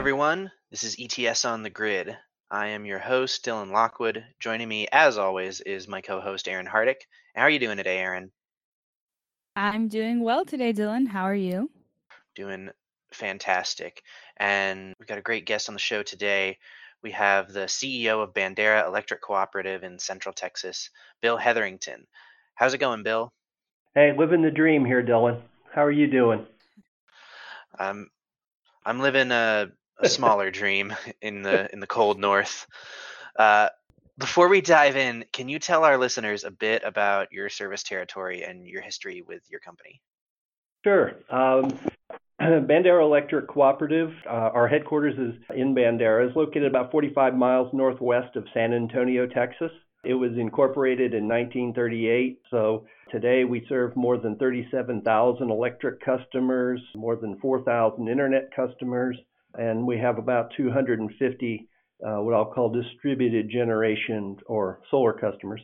everyone. This is ETS on the Grid. I am your host, Dylan Lockwood. Joining me, as always, is my co host, Aaron Hardick. How are you doing today, Aaron? I'm doing well today, Dylan. How are you? Doing fantastic. And we've got a great guest on the show today. We have the CEO of Bandera Electric Cooperative in Central Texas, Bill Hetherington. How's it going, Bill? Hey, living the dream here, Dylan. How are you doing? Um, I'm living a, a smaller dream in the in the cold north. Uh, before we dive in, can you tell our listeners a bit about your service territory and your history with your company? Sure. Um, Bandera Electric Cooperative, uh, our headquarters is in Bandera, is located about 45 miles northwest of San Antonio, Texas. It was incorporated in 1938, so today we serve more than 37,000 electric customers, more than 4,000 internet customers, and we have about 250 uh, what I'll call distributed generation or solar customers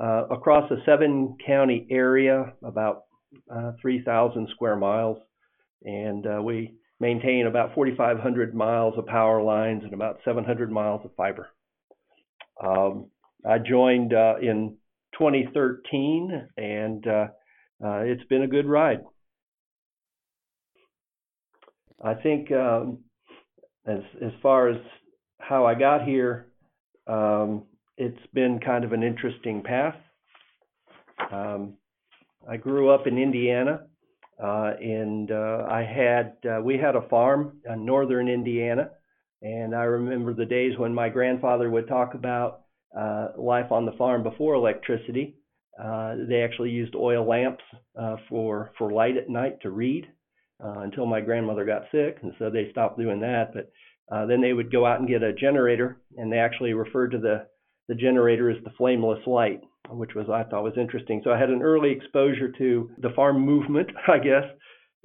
uh, across a seven county area, about uh, 3,000 square miles, and uh, we maintain about 4,500 miles of power lines and about 700 miles of fiber. Um, I joined uh, in 2013, and uh, it's been a good ride. I think um, as as far as how I got here, um, it's been kind of an interesting path. Um, I grew up in Indiana, uh, and uh, I had uh, we had a farm in northern Indiana, and I remember the days when my grandfather would talk about uh, life on the farm before electricity. Uh, they actually used oil lamps uh, for for light at night to read uh, until my grandmother got sick, and so they stopped doing that. But uh, then they would go out and get a generator, and they actually referred to the the generator as the flameless light, which was I thought was interesting. So I had an early exposure to the farm movement, I guess.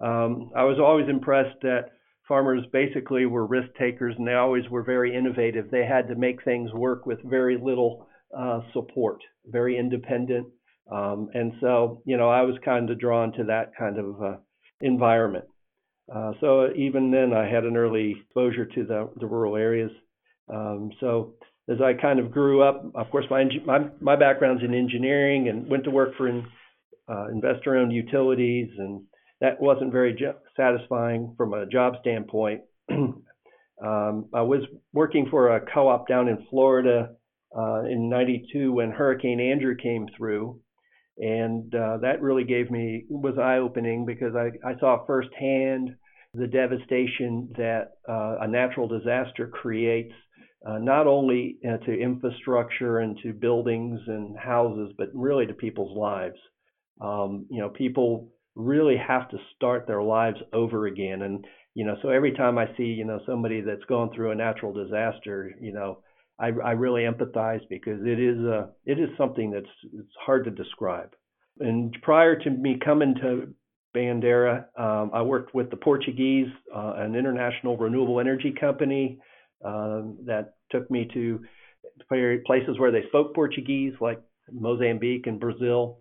Um, I was always impressed that farmers basically were risk takers and they always were very innovative. They had to make things work with very little uh, support, very independent. Um, and so, you know, I was kind of drawn to that kind of uh, environment. Uh, so even then, I had an early exposure to the, the rural areas. Um, so as I kind of grew up, of course, my my, my background's in engineering and went to work for in, uh, investor-owned utilities and that wasn't very jo- satisfying from a job standpoint. um, I was working for a co-op down in Florida uh, in '92 when Hurricane Andrew came through, and uh, that really gave me was eye-opening because I, I saw firsthand the devastation that uh, a natural disaster creates. Uh, not only uh, to infrastructure and to buildings and houses, but really to people's lives. Um, you know, people really have to start their lives over again. And, you know, so every time I see, you know, somebody that's gone through a natural disaster, you know, I, I really empathize because it is a, it is something that's it's hard to describe. And prior to me coming to Bandera, um, I worked with the Portuguese, uh, an international renewable energy company um, that took me to places where they spoke Portuguese, like Mozambique and Brazil.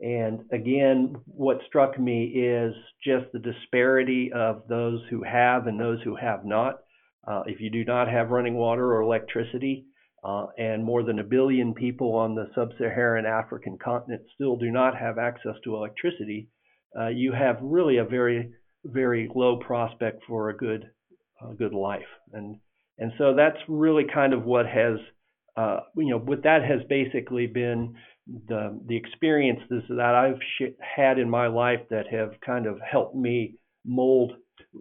And again, what struck me is just the disparity of those who have and those who have not. Uh, if you do not have running water or electricity, uh, and more than a billion people on the sub Saharan African continent still do not have access to electricity, uh, you have really a very, very low prospect for a good, good life. And, and so that's really kind of what has, uh, you know, what that has basically been the the experiences that I've sh- had in my life that have kind of helped me mold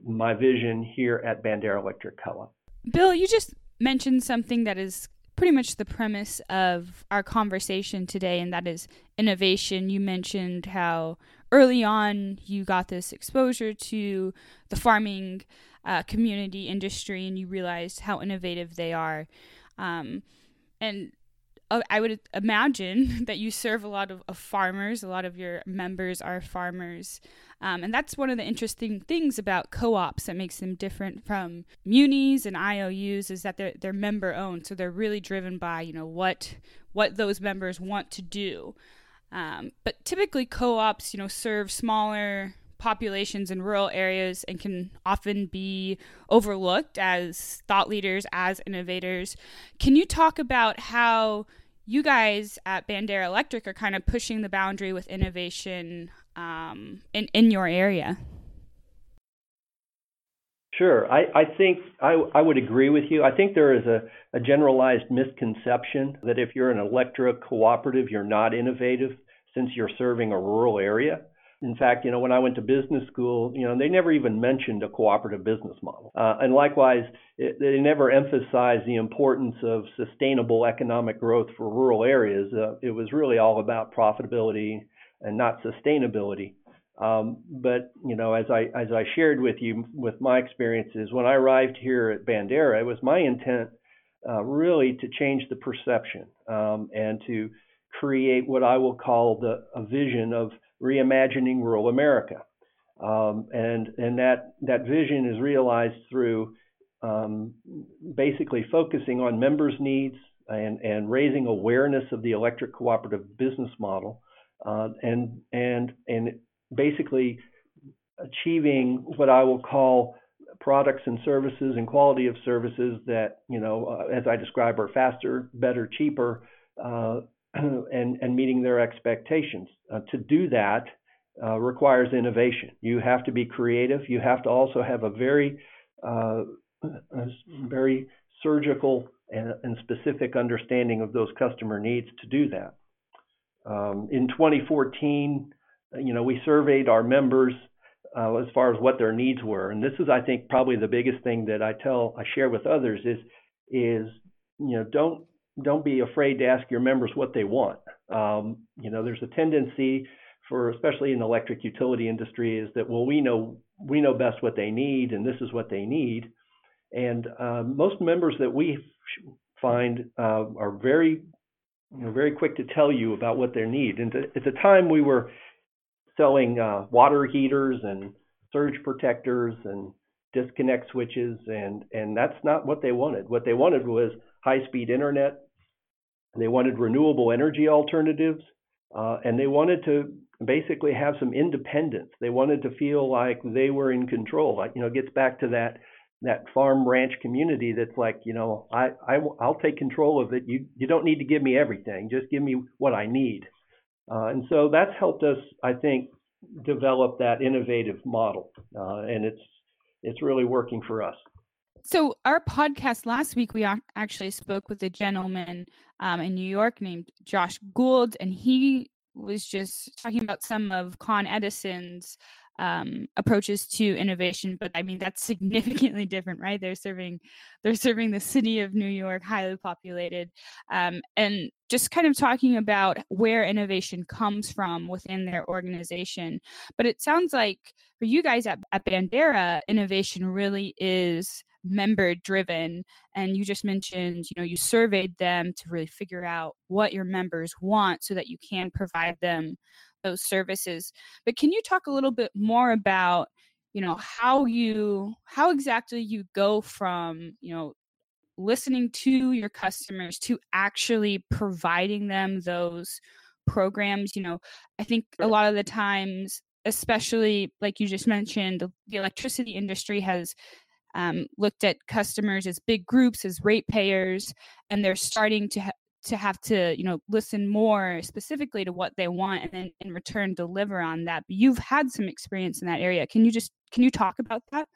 my vision here at Bandera Electric Co-op. Bill, you just mentioned something that is pretty much the premise of our conversation today, and that is innovation. You mentioned how early on you got this exposure to the farming uh, community industry, and you realized how innovative they are. Um, and uh, I would imagine that you serve a lot of, of, farmers. A lot of your members are farmers. Um, and that's one of the interesting things about co-ops that makes them different from munis and IOUs is that they're, they're member owned. So they're really driven by, you know, what, what those members want to do. Um, but typically co-ops, you know, serve smaller populations in rural areas and can often be overlooked as thought leaders, as innovators. Can you talk about how you guys at Bandera Electric are kind of pushing the boundary with innovation um, in, in your area? Sure. I, I think I, I would agree with you. I think there is a, a generalized misconception that if you're an electric cooperative, you're not innovative since you're serving a rural area. In fact, you know, when I went to business school, you know, they never even mentioned a cooperative business model. Uh, and likewise, it, they never emphasized the importance of sustainable economic growth for rural areas. Uh, it was really all about profitability and not sustainability. Um, but you know, as I as I shared with you with my experiences when I arrived here at Bandera, it was my intent uh, really to change the perception um, and to create what I will call the a vision of reimagining rural America. Um, and and that that vision is realized through um, basically focusing on members' needs and and raising awareness of the electric cooperative business model, uh, and and and basically achieving what I will call products and services and quality of services that you know, uh, as I describe, are faster, better, cheaper, uh, and, and meeting their expectations. Uh, to do that uh, requires innovation. You have to be creative. You have to also have a very, uh, a very surgical and, and, specific understanding of those customer needs to do that. Um, in 2014, you know, we surveyed our members uh, as far as what their needs were, and this is, I think, probably the biggest thing that I tell, I share with others is, is you know, don't don't be afraid to ask your members what they want. Um, you know, there's a tendency for, especially in the electric utility industry, is that well, we know we know best what they need, and this is what they need. And uh, most members that we find uh, are very, you know, very quick to tell you about what they need. And to, at the time, we were selling uh, water heaters and surge protectors and disconnect switches, and and that's not what they wanted. What they wanted was high-speed internet they wanted renewable energy alternatives, uh, and they wanted to basically have some independence. They wanted to feel like they were in control. Like you know, it gets back to that that farm ranch community that's like you know I, I I'll take control of it. You you don't need to give me everything. Just give me what I need. Uh, and so that's helped us, I think, develop that innovative model, uh, and it's it's really working for us. So, our podcast last week, we actually spoke with a gentleman um, in New York named Josh Gould, and he was just talking about some of Con Edison's um, approaches to innovation but i mean that's significantly different right? They're serving they're serving the city of new york highly populated um, and just kind of talking about where innovation comes from within their organization. But it sounds like for you guys at, at bandera innovation really is member driven and you just mentioned you know you surveyed them to really figure out what your members want so that you can provide them those services. But can you talk a little bit more about, you know, how you how exactly you go from, you know, listening to your customers to actually providing them those programs, you know, I think a lot of the times especially like you just mentioned the electricity industry has um, looked at customers as big groups as ratepayers and they're starting to ha- to have to you know listen more specifically to what they want and then in return deliver on that you've had some experience in that area can you just can you talk about that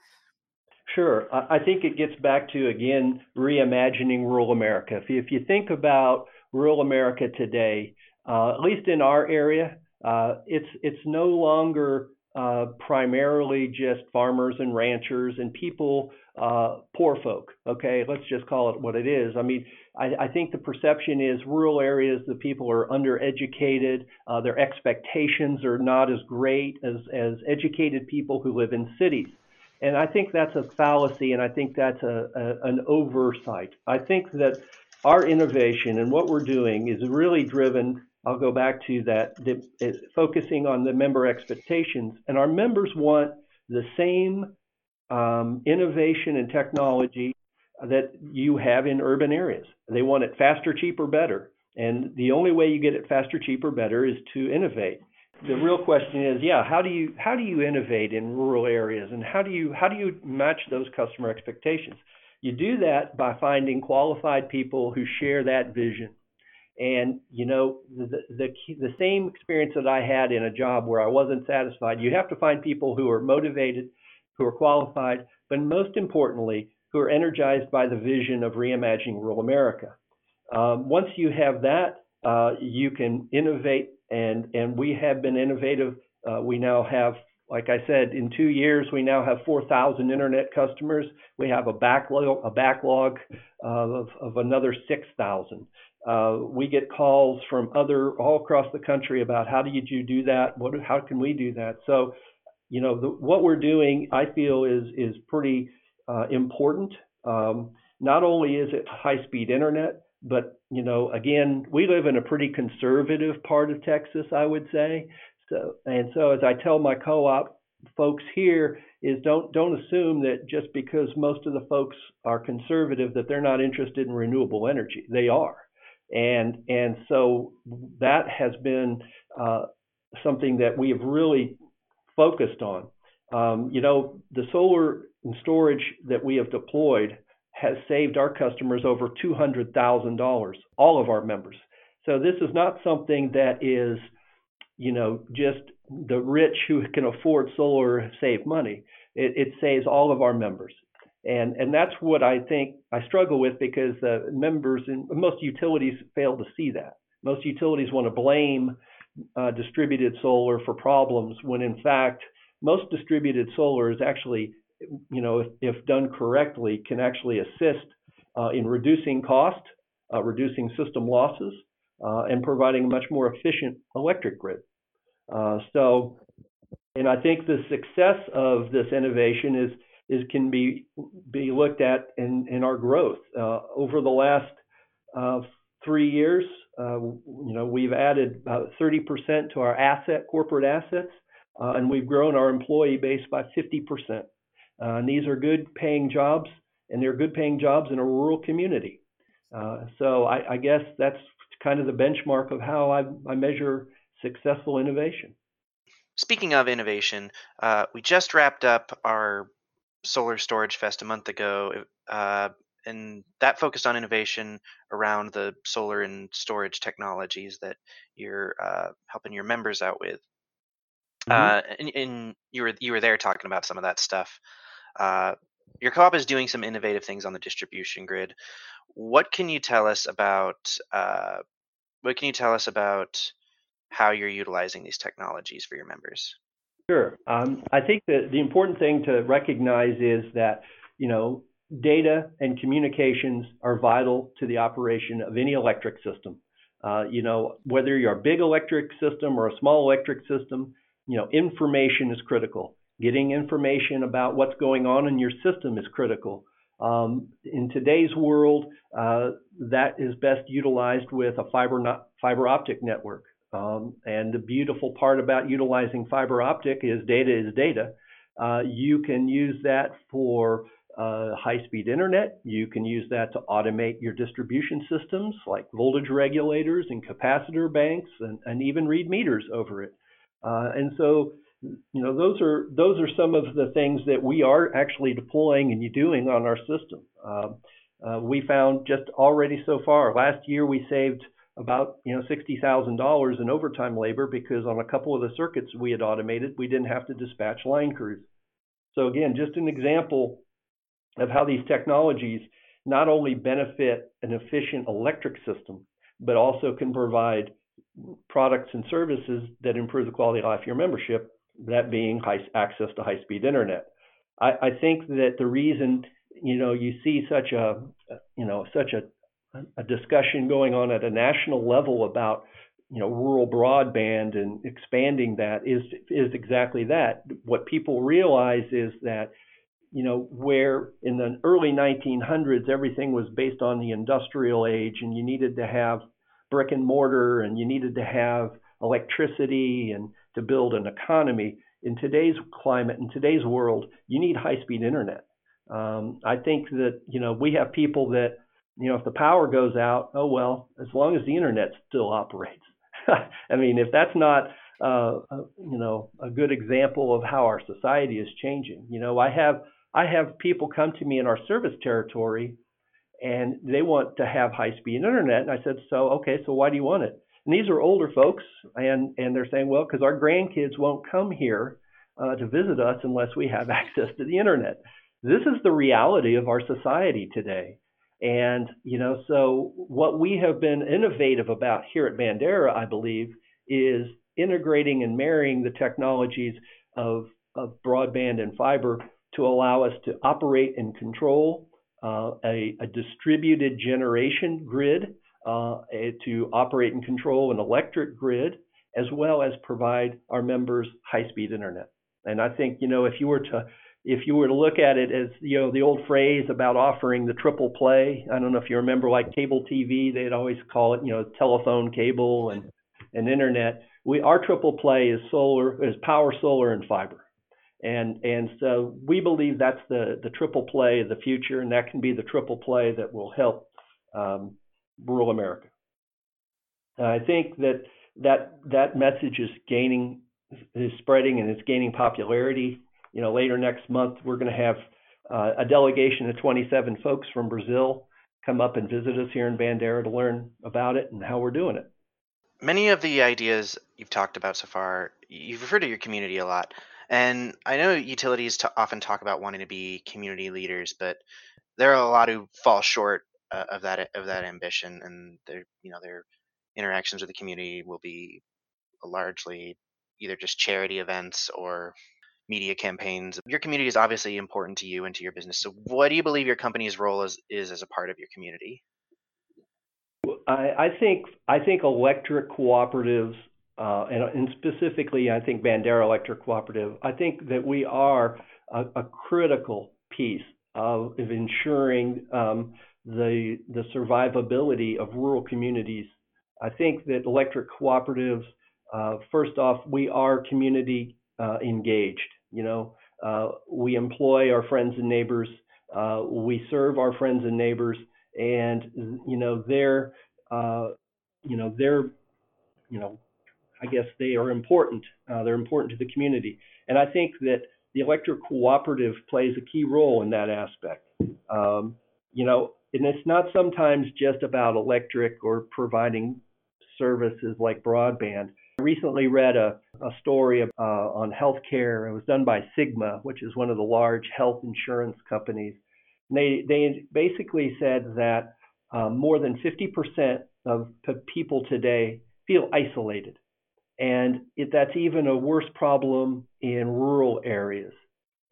Sure. I think it gets back to, again, reimagining rural America. If you, if you think about rural America today, uh, at least in our area, uh, it's, it's no longer uh, primarily just farmers and ranchers and people, uh, poor folk. Okay, let's just call it what it is. I mean, I, I think the perception is rural areas, the people are undereducated, uh, their expectations are not as great as, as educated people who live in cities. And I think that's a fallacy, and I think that's a, a an oversight. I think that our innovation and what we're doing is really driven I'll go back to that, the, focusing on the member expectations. And our members want the same um, innovation and technology that you have in urban areas. They want it faster, cheaper, better. And the only way you get it faster, cheaper, better is to innovate. the real question is, yeah, how do you how do you innovate in rural areas, and how do you how do you match those customer expectations? You do that by finding qualified people who share that vision. And you know the the the same experience that I had in a job where I wasn't satisfied. You have to find people who are motivated, who are qualified, but most importantly, who are energized by the vision of reimagining rural America. Um, once you have that, uh, you can innovate, and and we have been innovative. Uh, we now have, like I said, in two years we now have 4,000 internet customers. We have a backlog a backlog of, of another 6,000. Uh, we get calls from other all across the country about how did you do that? What how can we do that? So, you know, the, what we're doing, I feel, is is pretty uh, important. Um, not only is it high speed internet, but you know, again, we live in a pretty conservative part of Texas, I would say. So, and so as I tell my co-op folks here is don't don't assume that just because most of the folks are conservative that they're not interested in renewable energy. They are, and and so that has been uh, something that we have really focused on. Um, you know, the solar and storage that we have deployed has saved our customers over $200,000, all of our members. So this is not something that is, you know, just the rich who can afford solar save money. It, it saves all of our members. And, and that's what I think I struggle with because the members and most utilities fail to see that. Most utilities want to blame uh, distributed solar for problems when in fact most distributed solar is actually you know, if, if done correctly, can actually assist uh, in reducing cost, uh, reducing system losses, uh, and providing a much more efficient electric grid. Uh, so, and I think the success of this innovation is is can be be looked at in in our growth uh, over the last uh, three years. you know, we've added about 30% to our asset corporate assets, and we've grown our employee base by 50%. Uh, and these are good paying jobs, and they're good paying jobs in a rural community. Uh, so I, I, guess that's kind of the benchmark of how I, I measure successful innovation. Speaking of innovation, uh, we just wrapped up our Solar Storage Fest a month ago, uh, and that focused on innovation around the solar and storage technologies that you're uh, helping your members out with. Mm-hmm. Uh, and, and, you were you were there talking about some of that stuff. Uh, your co-op is doing some innovative things on the distribution grid. What can you tell us about? Uh, what can you tell us about how you're utilizing these technologies for your members? Sure. Um, I think that the important thing to recognize is that you know data and communications are vital to the operation of any electric system. Uh, you know whether you're a big electric system or a small electric system, you know information is critical. Getting information about what's going on in your system is critical. Um, in today's world, uh, that is best utilized with a fiber, not, fiber optic network. Um, and the beautiful part about utilizing fiber optic is data is data. Uh, you can use that for uh, high-speed internet. You can use that to automate your distribution systems like voltage regulators and capacitor banks and, and even read meters over it. Uh, and so you know those are those are some of the things that we are actually deploying and doing on our system. Uh, uh, we found just already so far last year we saved about you know sixty thousand dollars in overtime labor because on a couple of the circuits we had automated we didn't have to dispatch line crews. So again, just an example of how these technologies not only benefit an efficient electric system, but also can provide products and services that improve the quality of life of your membership that being high access to high speed internet. I, I think that the reason you know you see such a you know such a a discussion going on at a national level about you know rural broadband and expanding that is is exactly that. What people realize is that you know where in the early 1900s everything was based on the industrial age and you needed to have brick and mortar and you needed to have electricity and to build an economy. In today's climate, in today's world, you need high speed internet. Um, I think that, you know, we have people that, you know, if the power goes out, oh, well, as long as the internet still operates. I mean, if that's not uh, you know, a good example of how our society is changing. You know, I have I have people come to me in our service territory, and they want to have high-speed internet. And I said, so okay, so why do you want it? And these are older folks, and and they're saying, well, because our grandkids won't come here uh, to visit us unless we have access to the internet. This is the reality of our society today. And, you know, so what we have been innovative about here at Bandera, I believe, is integrating and marrying the technologies of, of broadband and fiber to allow us to operate and control uh, a, a, distributed generation grid, uh, to operate and control an electric grid, as well as provide our members high speed internet. And I think, you know, if you were to if you were to look at it as you know the old phrase about offering the triple play i don't know if you remember like cable tv they'd always call it you know telephone cable and and internet. We our triple play is solar is power solar and fiber. And and so we believe that's the the triple play of the future and that can be the triple play that will help um, rural america. I think that that that message is gaining is spreading and it's gaining popularity you know, later next month, we're going to have uh, a delegation of 27 folks from Brazil come up and visit us here in Bandera to learn about it and how we're doing it. Many of the ideas you've talked about so far, you've referred to your community a lot. And I know utilities often talk about wanting to be community leaders, but there are a lot who fall short uh, of that of that ambition, and their you know their interactions with the community will be largely either just charity events or media campaigns. Your community is obviously important to you and to your business. So, what do you believe your company's role is, is as a part of your community? I, I think I think electric cooperatives, uh, and, and, specifically, I think Bandera Electric Cooperative. I think that we are a, a critical piece of, of ensuring um, the the survivability of rural communities. I think that electric cooperatives, uh, first off, we are community uh, engaged. You know, uh, we employ our friends and neighbors. Uh, we serve our friends and neighbors, and you know they're, uh, you know they're, you know, I guess they are important. Uh, they're important to the community, and I think that the electric cooperative plays a key role in that aspect. Um, you know, and it's not sometimes just about electric or providing services like broadband. I recently read a, a story uh, on healthcare. It was done by Cigna, which is one of the large health insurance companies. And they, they basically said that uh, more than 50% of people today feel isolated. And it, that's even a worse problem in rural areas.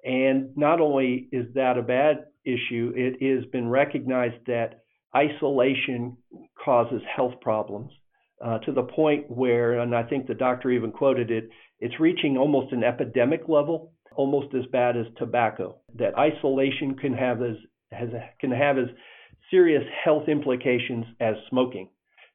And not only is that a bad issue, it has been recognized that isolation causes health problems uh, to the point where, and I think the doctor even quoted it, it's reaching almost an epidemic level, almost as bad as tobacco. That isolation can have as has, can have as serious health implications as smoking.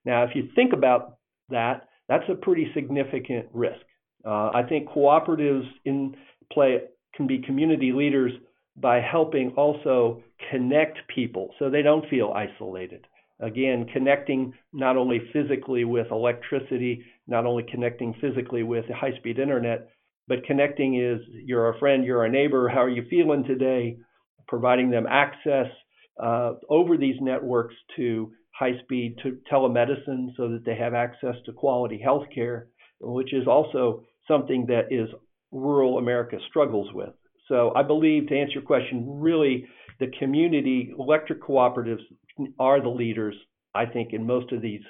Now, if you think about that, that's a pretty significant risk. Uh, I think cooperatives in play can be community leaders by helping also connect people so they don't feel isolated. Again, connecting not only physically with electricity, not only connecting physically with high speed internet, but connecting is you're a friend, you're a neighbor, how are you feeling today? Providing them access uh, over these networks to high speed to telemedicine so that they have access to quality health care, which is also something that is rural America struggles with. So I believe to answer your question, really the community electric cooperatives are the leaders, I think, in most of these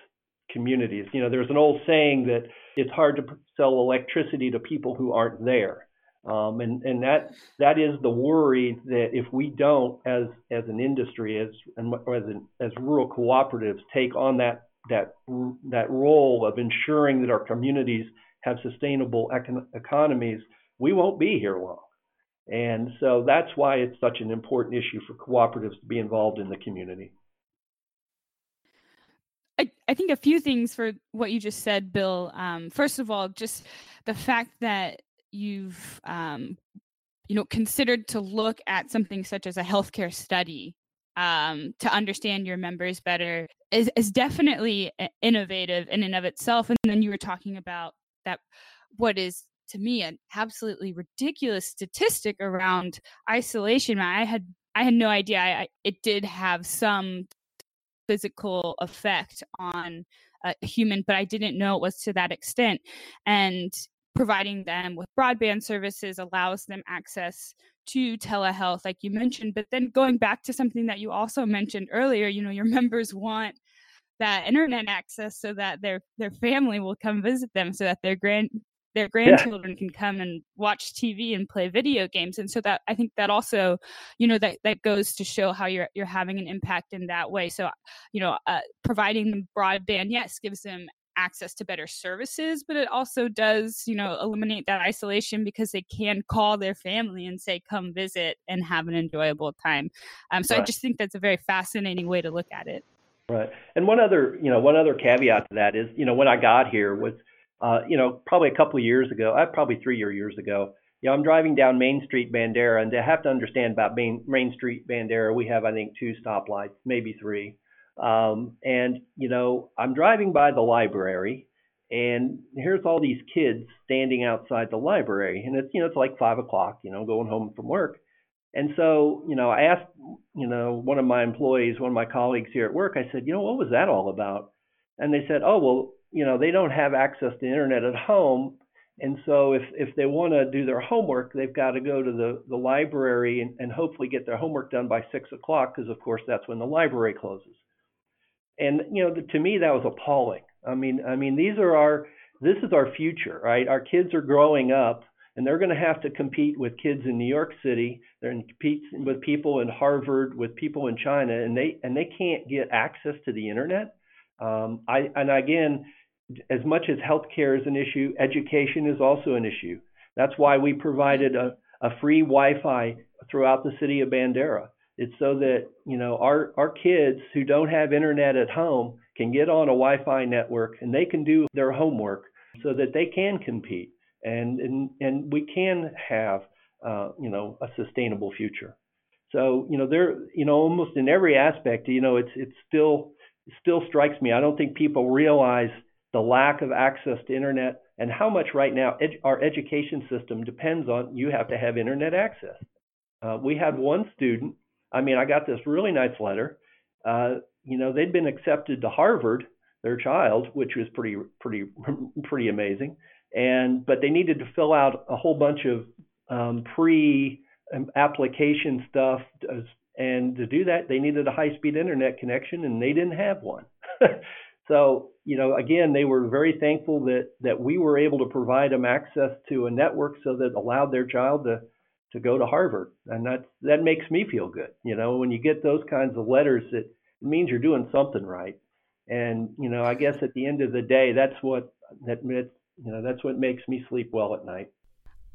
communities. You know, there's an old saying that it's hard to sell electricity to people who aren't there. Um, and and that that is the worry that if we don't, as as an industry, as as an, as rural cooperatives, take on that that that role of ensuring that our communities have sustainable econ- economies, we won't be here long. And so that's why it's such an important issue for cooperatives to be involved in the community. I, I think a few things for what you just said, Bill. Um, first of all, just the fact that you've um, you know considered to look at something such as a healthcare study um, to understand your members better is, is definitely innovative in and of itself. And then you were talking about that what is to me an absolutely ridiculous statistic around isolation. I had I had no idea I, it did have some physical effect on a human, but I didn't know it was to that extent. And providing them with broadband services allows them access to telehealth, like you mentioned. But then going back to something that you also mentioned earlier, you know, your members want that internet access so that their their family will come visit them so that their grand their grandchildren yeah. can come and watch TV and play video games. And so that I think that also, you know, that that goes to show how you're you're having an impact in that way. So, you know, uh, providing them broadband, yes, gives them access to better services, but it also does, you know, eliminate that isolation because they can call their family and say, "Come visit and have an enjoyable time." Um, so right. I just think that's a very fascinating way to look at it. Right. And one other, you know, one other caveat to that is, you know, when I got here was uh, you know, probably a couple of years ago, uh, probably three or years ago, you know, I'm driving down Main Street Bandera, and to have to understand about Main, Main Street Bandera, we have, I think, two stoplights, maybe three. Um, and, you know, I'm driving by the library, and here's all these kids standing outside the library. And it's, you know, it's like five o'clock, you know, going home from work. And so, you know, I asked, you know, one of my employees, one of my colleagues here at work, I said, you know, what was that all about? And they said, oh, well, you know, they don't have access to internet at home. And so if, if they want to do their homework, they've got to go to the, the library and, and hopefully get their homework done by six o'clock, because of course that's when the library closes. And you know, to me that was appalling. I mean, I mean these are our this is our future, right? Our kids are growing up and they're going to have to compete with kids in New York City. They're compete with people in Harvard, with people in China, and they and they can't get access to the internet. Um, I and again, as much as healthcare is an issue, education is also an issue. That's why we provided a, a free Wi-Fi throughout the city of Bandera. It's so that you know our our kids who don't have internet at home can get on a Wi-Fi network and they can do their homework so that they can compete and and and we can have uh, you know a sustainable future. So you know there you know almost in every aspect you know it's it's still it still strikes me. I don't think people realize the lack of access to internet, and how much right now ed- our education system depends on you have to have internet access. Uh, we had one student, I mean, I got this really nice letter. Uh, you know, they'd been accepted to Harvard, their child, which was pretty, pretty, pretty amazing. And but they needed to fill out a whole bunch of um, pre application stuff, and to do that, they needed a high-speed internet connection, and they didn't have one. So, you know, again, they were very thankful that that we were able to provide them access to a network so that allowed their child to to go to Harvard, and that that makes me feel good. You know, when you get those kinds of letters, it, means you're doing something right. And you know, I guess at the end of the day, that's what that you know that's what makes me sleep well at night.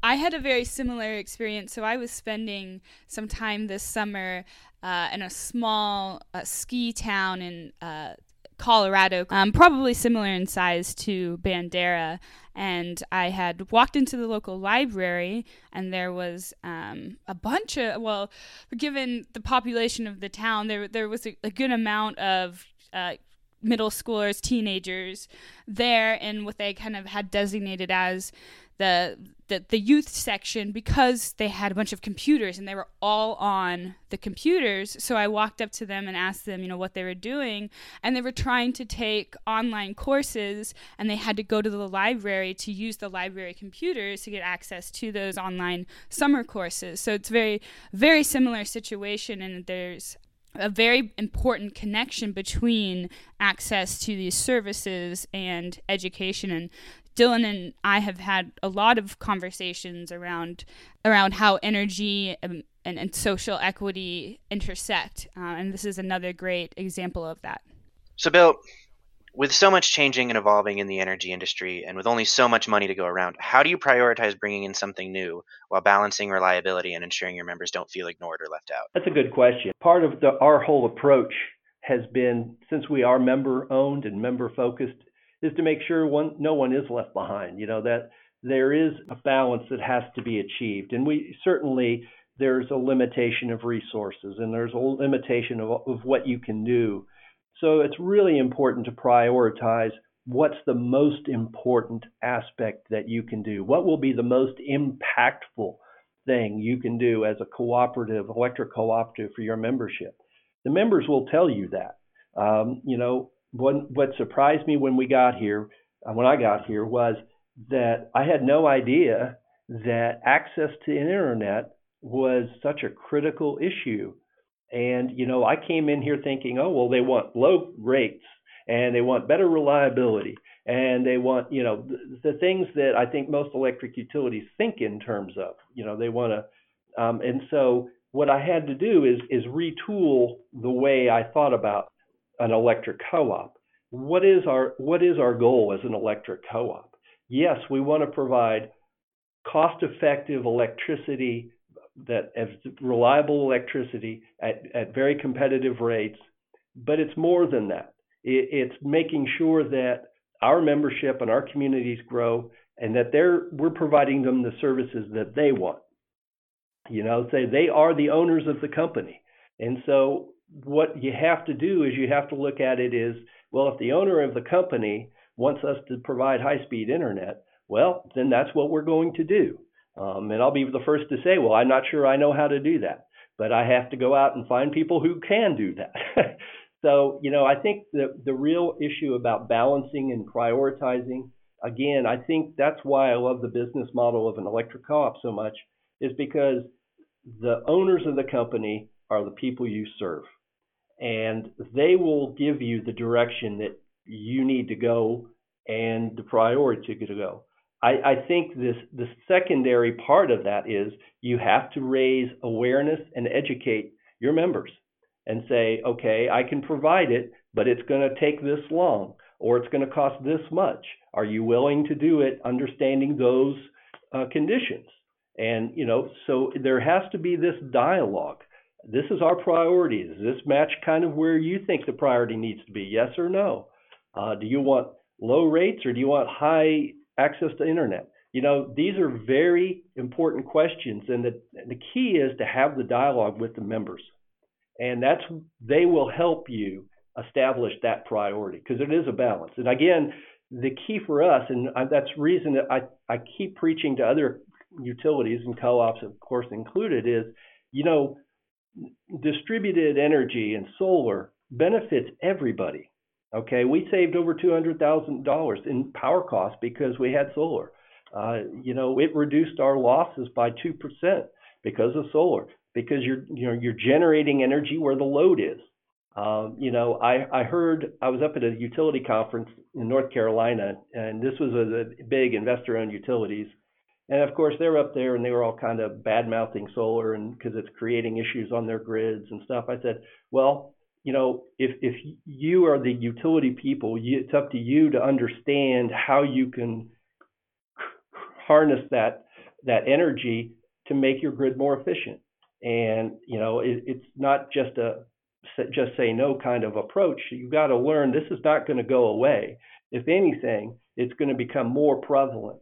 I had a very similar experience. So I was spending some time this summer uh, in a small uh, ski town in uh, Colorado, um, probably similar in size to Bandera. And I had walked into the local library, and there was um, a bunch of, well, given the population of the town, there, there was a, a good amount of uh, middle schoolers, teenagers there and what they kind of had designated as the, the the youth section because they had a bunch of computers and they were all on the computers. So I walked up to them and asked them, you know, what they were doing, and they were trying to take online courses and they had to go to the library to use the library computers to get access to those online summer courses. So it's very very similar situation and there's a very important connection between access to these services and education and Dylan and I have had a lot of conversations around around how energy and, and, and social equity intersect, uh, and this is another great example of that. So, Bill, with so much changing and evolving in the energy industry, and with only so much money to go around, how do you prioritize bringing in something new while balancing reliability and ensuring your members don't feel ignored or left out? That's a good question. Part of the, our whole approach has been since we are member owned and member focused is to make sure one no one is left behind. You know that there is a balance that has to be achieved, and we certainly there's a limitation of resources and there's a limitation of, of what you can do. So it's really important to prioritize what's the most important aspect that you can do? What will be the most impactful thing you can do as a cooperative, electric cooperative for your membership? The members will tell you that. Um, you know, what, what surprised me when we got here, uh, when I got here, was that I had no idea that access to the internet was such a critical issue. And, you know, I came in here thinking, oh, well, they want low rates and they want better reliability and they want you know the, the things that I think most electric utilities think in terms of you know they want to um, and so what I had to do is is retool the way I thought about an electric co-op. What is our what is our goal as an electric co-op? Yes, we want to provide cost-effective electricity that has reliable electricity at, at very competitive rates, but it's more than that it's making sure that our membership and our communities grow and that they're we're providing them the services that they want. You know, say they are the owners of the company. And so what you have to do is you have to look at it is, well, if the owner of the company wants us to provide high-speed internet, well, then that's what we're going to do. Um, and I'll be the first to say, well, I'm not sure I know how to do that, but I have to go out and find people who can do that. So, you know, I think the, the real issue about balancing and prioritizing, again, I think that's why I love the business model of an electric co-op so much, is because the owners of the company are the people you serve. And they will give you the direction that you need to go and the priority to go. I, I think this the secondary part of that is you have to raise awareness and educate your members and say, okay, I can provide it, but it's going to take this long or it's going to cost this much. Are you willing to do it understanding those uh, conditions? And, you know, so there has to be this dialogue. This is our priority. Does this match kind of where you think the priority needs to be? Yes or no? Uh, do you want low rates or do you want high access to internet? You know, these are very important questions, and the, the key is to have the dialogue with the members and that's they will help you establish that priority because it is a balance. And again, the key for us, and that's reason that I, I keep preaching to other utilities and co-ops, of course included, is you know distributed energy and solar benefits everybody. Okay, we saved over two hundred thousand dollars in power costs because we had solar. Uh, you know, it reduced our losses by two percent because of solar because you're you know you're generating energy where the load is. Um, you know, I, I heard I was up at a utility conference in North Carolina, and this was a, a big investor-owned utilities, and of course they're up there and they were all kind of bad mouthing solar and because it's creating issues on their grids and stuff. I said, well, you know, if if you are the utility people, you, it's up to you to understand how you can harness that that energy to make your grid more efficient. And you know, it, it's not just a just say no kind of approach. You've got to learn this is not going to go away. If anything, it's going to become more prevalent.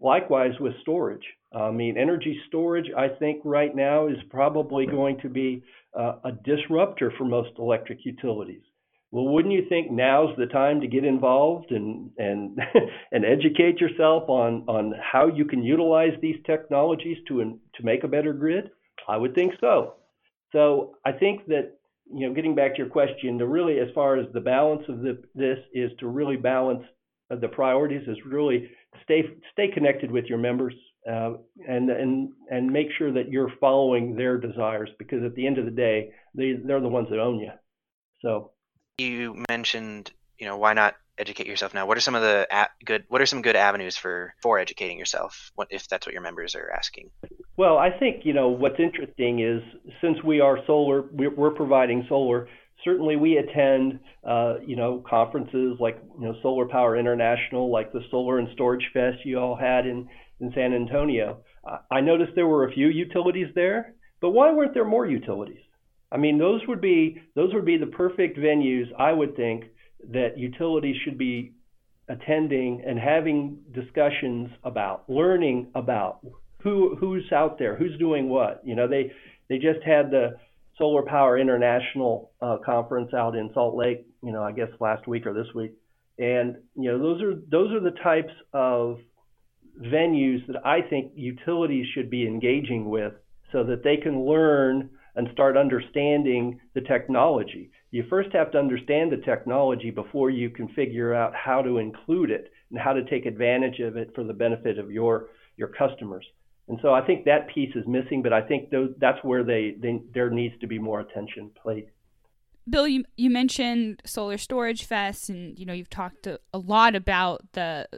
Likewise with storage. I mean, energy storage, I think right now is probably going to be uh, a disruptor for most electric utilities. Well, wouldn't you think now's the time to get involved and and and educate yourself on on how you can utilize these technologies to to make a better grid? I would think so. So I think that you know, getting back to your question, to really, as far as the balance of the, this is to really balance uh, the priorities is really stay stay connected with your members uh, and and and make sure that you're following their desires because at the end of the day, they they're the ones that own you. So you mentioned, you know, why not educate yourself now? What are some of the good? What are some good avenues for for educating yourself? What if that's what your members are asking? Well, I think you know what's interesting is since we are solar, we're providing solar. Certainly, we attend uh, you know conferences like you know Solar Power International, like the Solar and Storage Fest you all had in in San Antonio. I noticed there were a few utilities there, but why weren't there more utilities? I mean, those would be those would be the perfect venues, I would think, that utilities should be attending and having discussions about, learning about who who's out there, who's doing what. You know, they they just had the Solar Power International uh, conference out in Salt Lake. You know, I guess last week or this week, And you know, those are those are the types of venues that I think utilities should be engaging with so that they can learn and start understanding the technology. You first have to understand the technology before you can figure out how to include it and how to take advantage of it for the benefit of your your customers. And so I think that piece is missing, but I think that's where they, they there needs to be more attention paid. Bill, you you mentioned Solar Storage Fest, and you know you've talked a, lot about the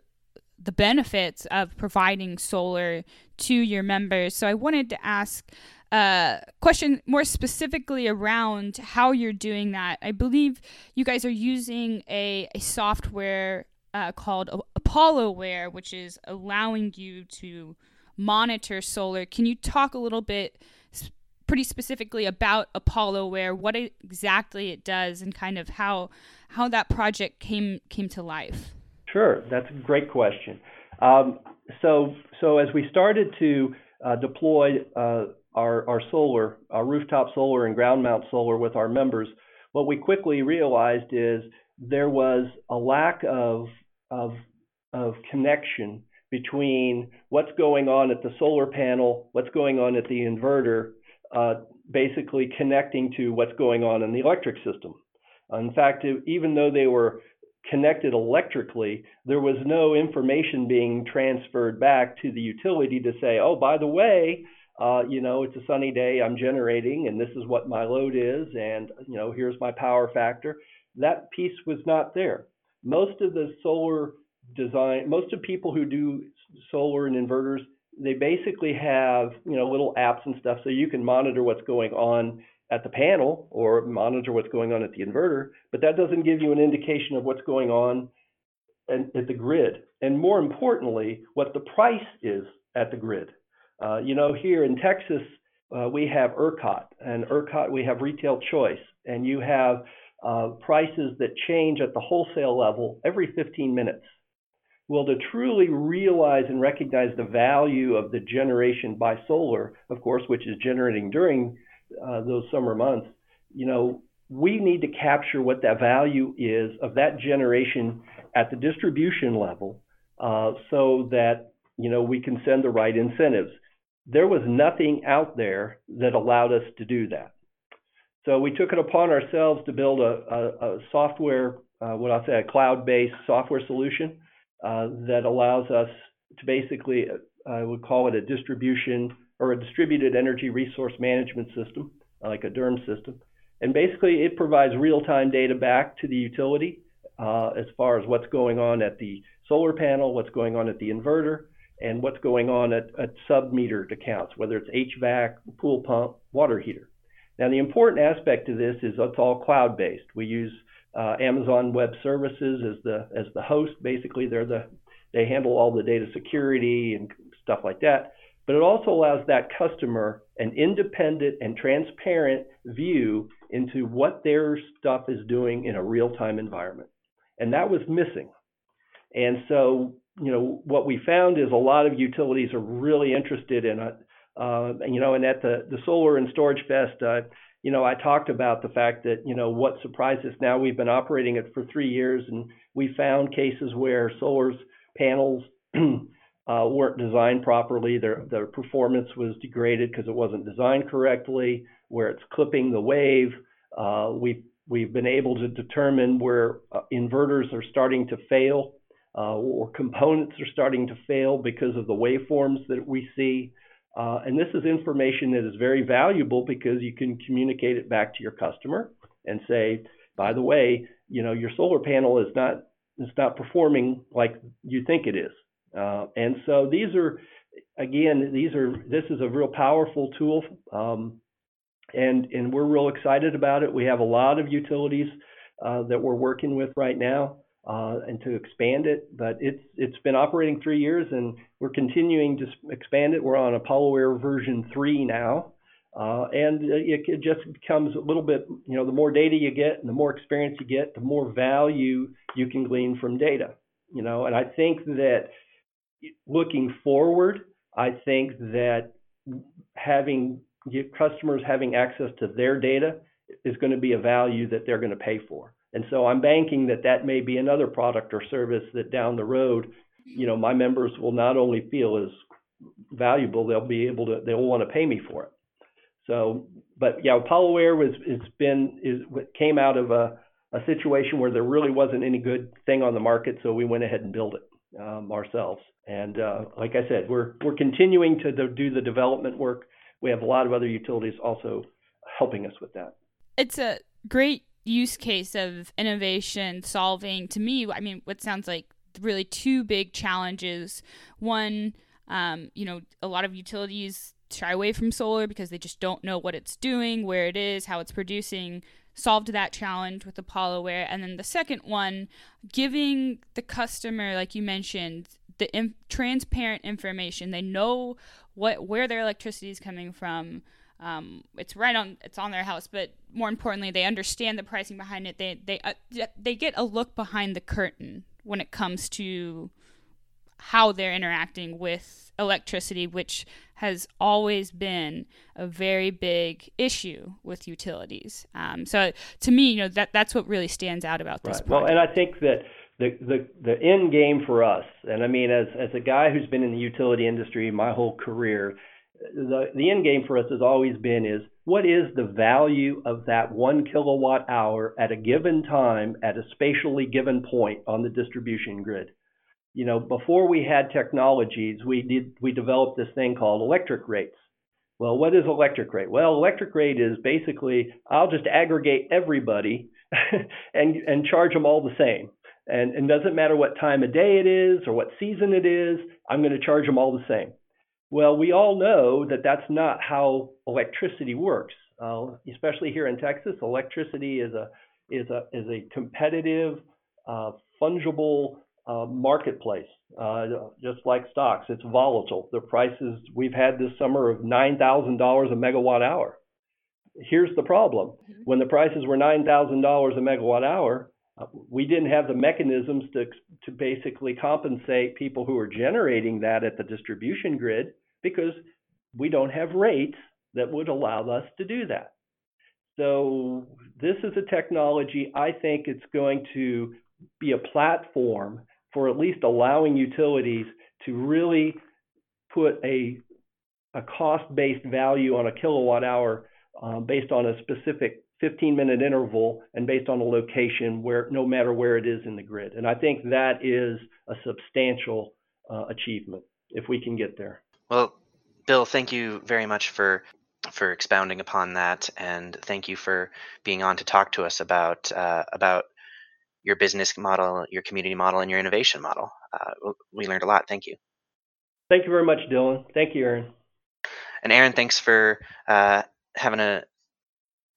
the benefits of providing solar to your members. So I wanted to ask a question more specifically around how you're doing that. I believe you guys are using a, a software uh, called ApolloWare, which is allowing you to monitor solar. Can you talk a little bit, pretty specifically, about Apollo ApolloWare, what it, exactly it does, and kind of how how that project came came to life? Sure, that's a great question. Um, so so as we started to uh, deploy uh, our our solar, our rooftop solar and ground mount solar with our members, what we quickly realized is there was a lack of of of connection between what's going on at the solar panel, what's going on at the inverter, uh, basically connecting to what's going on in the electric system. In fact, even though they were connected electrically, there was no information being transferred back to the utility to say, oh, by the way, uh, you know, it's a sunny day, I'm generating, and this is what my load is, and, you know, here's my power factor. That piece was not there. Most of the solar design, most of people who do solar and inverters, they basically have you know little apps and stuff so you can monitor what's going on at the panel or monitor what's going on at the inverter, but that doesn't give you an indication of what's going on at the grid. And more importantly, what the price is at the grid. Uh, you know, here in Texas, uh, we have ERCOT, and ERCOT we have retail choice, and you have uh, prices that change at the wholesale level every 15 minutes. Well, to truly realize and recognize the value of the generation by solar, of course, which is generating during uh, those summer months, you know, we need to capture what that value is of that generation at the distribution level uh, so that, you know, we can send the right incentives. There was nothing out there that allowed us to do that. So we took it upon ourselves to build a, a, a software, uh, what I'll say, a cloud-based software solution uh, that allows us to basically, uh, I would call it a distribution or a distributed energy resource management system, like a DERM system. And basically, it provides real-time data back to the utility uh, as far as what's going on at the solar panel, what's going on at the inverter, and what's going on at, at sub-metered accounts, whether it's HVAC, pool pump, water heater. Now, the important aspect of this is it's all cloud-based. We use uh, Amazon Web Services as the as the host. Basically, they're the they handle all the data security and stuff like that. But it also allows that customer an independent and transparent view into what their stuff is doing in a real-time environment. And that was missing. And so, you know, what we found is a lot of utilities are really interested in it. Uh, you know, and at the, the Solar and Storage Fest, uh, you know, I talked about the fact that, you know, what surprised us now, we've been operating it for three years and we found cases where solar's panels uh, weren't designed properly. Their, their performance was degraded because it wasn't designed correctly, where it's clipping the wave. Uh, we've, we've been able to determine where uh, inverters are starting to fail uh, or components are starting to fail because of the waveforms that we see. Uh, and this is information that is very valuable because you can communicate it back to your customer and say, by the way, you know, your solar panel is not it's not performing like you think it is. Uh, and so these are, again, these are this is a real powerful tool, um, and and we're real excited about it. We have a lot of utilities uh, that we're working with right now uh, and to expand it. But it's it's been operating three years, and we're continuing to expand it. We're on ApolloWare version three now, uh, and it, it, just becomes a little bit. You know, the more data you get, and the more experience you get, the more value you can glean from data. You know, and I think that looking forward, I think that having customers having access to their data is going to be a value that they're going to pay for. And so I'm banking that that may be another product or service that down the road, you know, my members will not only feel as valuable, they'll be able to, they'll want to pay me for it. So, but yeah, ApolloWare was, it's been, is came out of a, a situation where there really wasn't any good thing on the market, so we went ahead and built it um, ourselves. And uh, like I said, we're we're continuing to do the development work. We have a lot of other utilities also helping us with that. It's a great use case of innovation solving to me i mean what sounds like really two big challenges. One um, you know a lot of utilities shy away from solar because they just don't know what it's doing where it is how it's producing. Solved that challenge with ApolloWare and then the second one giving the customer like you mentioned the in- transparent information. They know what where their electricity is coming from um, it's right on it's on their house but more importantly they understand the pricing behind it. They they uh, they get a look behind the curtain when it comes to how they're interacting with electricity which has always been a very big issue with utilities. Um, so to me you know that that's what really stands out about this right. well and i think that the, the the end game for us and i mean as as a guy who's been in the utility industry my whole career the, the end game for us has always been is what is the value of that one kilowatt hour at a given time at a spatially given point on the distribution grid? You know, before we had technologies, we did we developed this thing called electric rates. Well, what is electric rate? Well, electric rate is basically I'll just aggregate everybody and and charge them all the same. And it doesn't matter what time of day it is or what season it is, I'm going to charge them all the same. Well, we all know that that's not how electricity works. Uh, especially here in Texas, electricity is a is a is a competitive, uh, fungible uh, marketplace. Uh, just like stocks, it's volatile. The prices we've had this summer of nine thousand dollars a megawatt hour. Here's the problem: mm-hmm. when the prices were nine thousand dollars a megawatt hour, uh, we didn't have the mechanisms to to basically compensate people who are generating that at the distribution grid because we don't have rates that would allow us to do that. So this is a technology I think it's going to be a platform for at least allowing utilities to really put a a cost-based value on a kilowatt hour uh, based on a specific 15-minute interval and based on a location where no matter where it is in the grid. And I think that is a substantial uh, achievement if we can get there. Well, Bill, thank you very much for for expounding upon that, and thank you for being on to talk to us about uh, about your business model, your community model, and your innovation model. Uh, we learned a lot. Thank you. Thank you very much, Dylan. Thank you, Aaron. And Aaron, thanks for uh, having a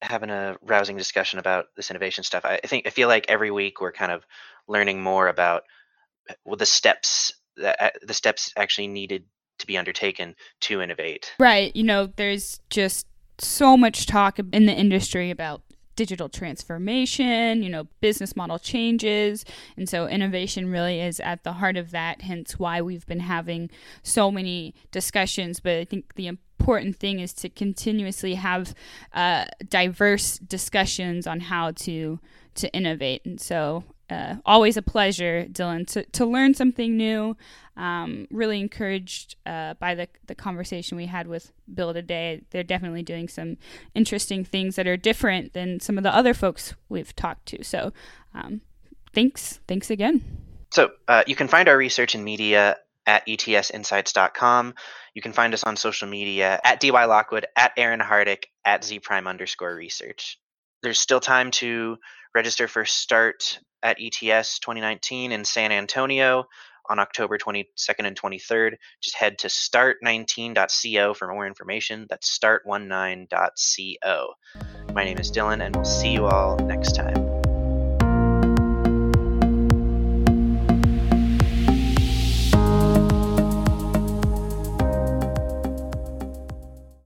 having a rousing discussion about this innovation stuff. I think I feel like every week we're kind of learning more about well, the steps that uh, the steps actually needed to be undertaken to innovate. Right. You know, there's just so much talk in the industry about digital transformation, you know, business model changes. And so innovation really is at the heart of that, hence why we've been having so many discussions. But I think the important thing is to continuously have uh, diverse discussions on how to to innovate. And so uh, always a pleasure, Dylan, to, to learn something new. Um, really encouraged uh, by the, the conversation we had with Bill today. They're definitely doing some interesting things that are different than some of the other folks we've talked to. So um, thanks. Thanks again. So uh, you can find our research and media at etsinsights.com. You can find us on social media at DY Lockwood, at Aaron Hardick, at Zpryme underscore research. There's still time to register for START at ETS 2019 in San Antonio on October 22nd and 23rd. Just head to start19.co for more information. That's start19.co. My name is Dylan, and we'll see you all next time.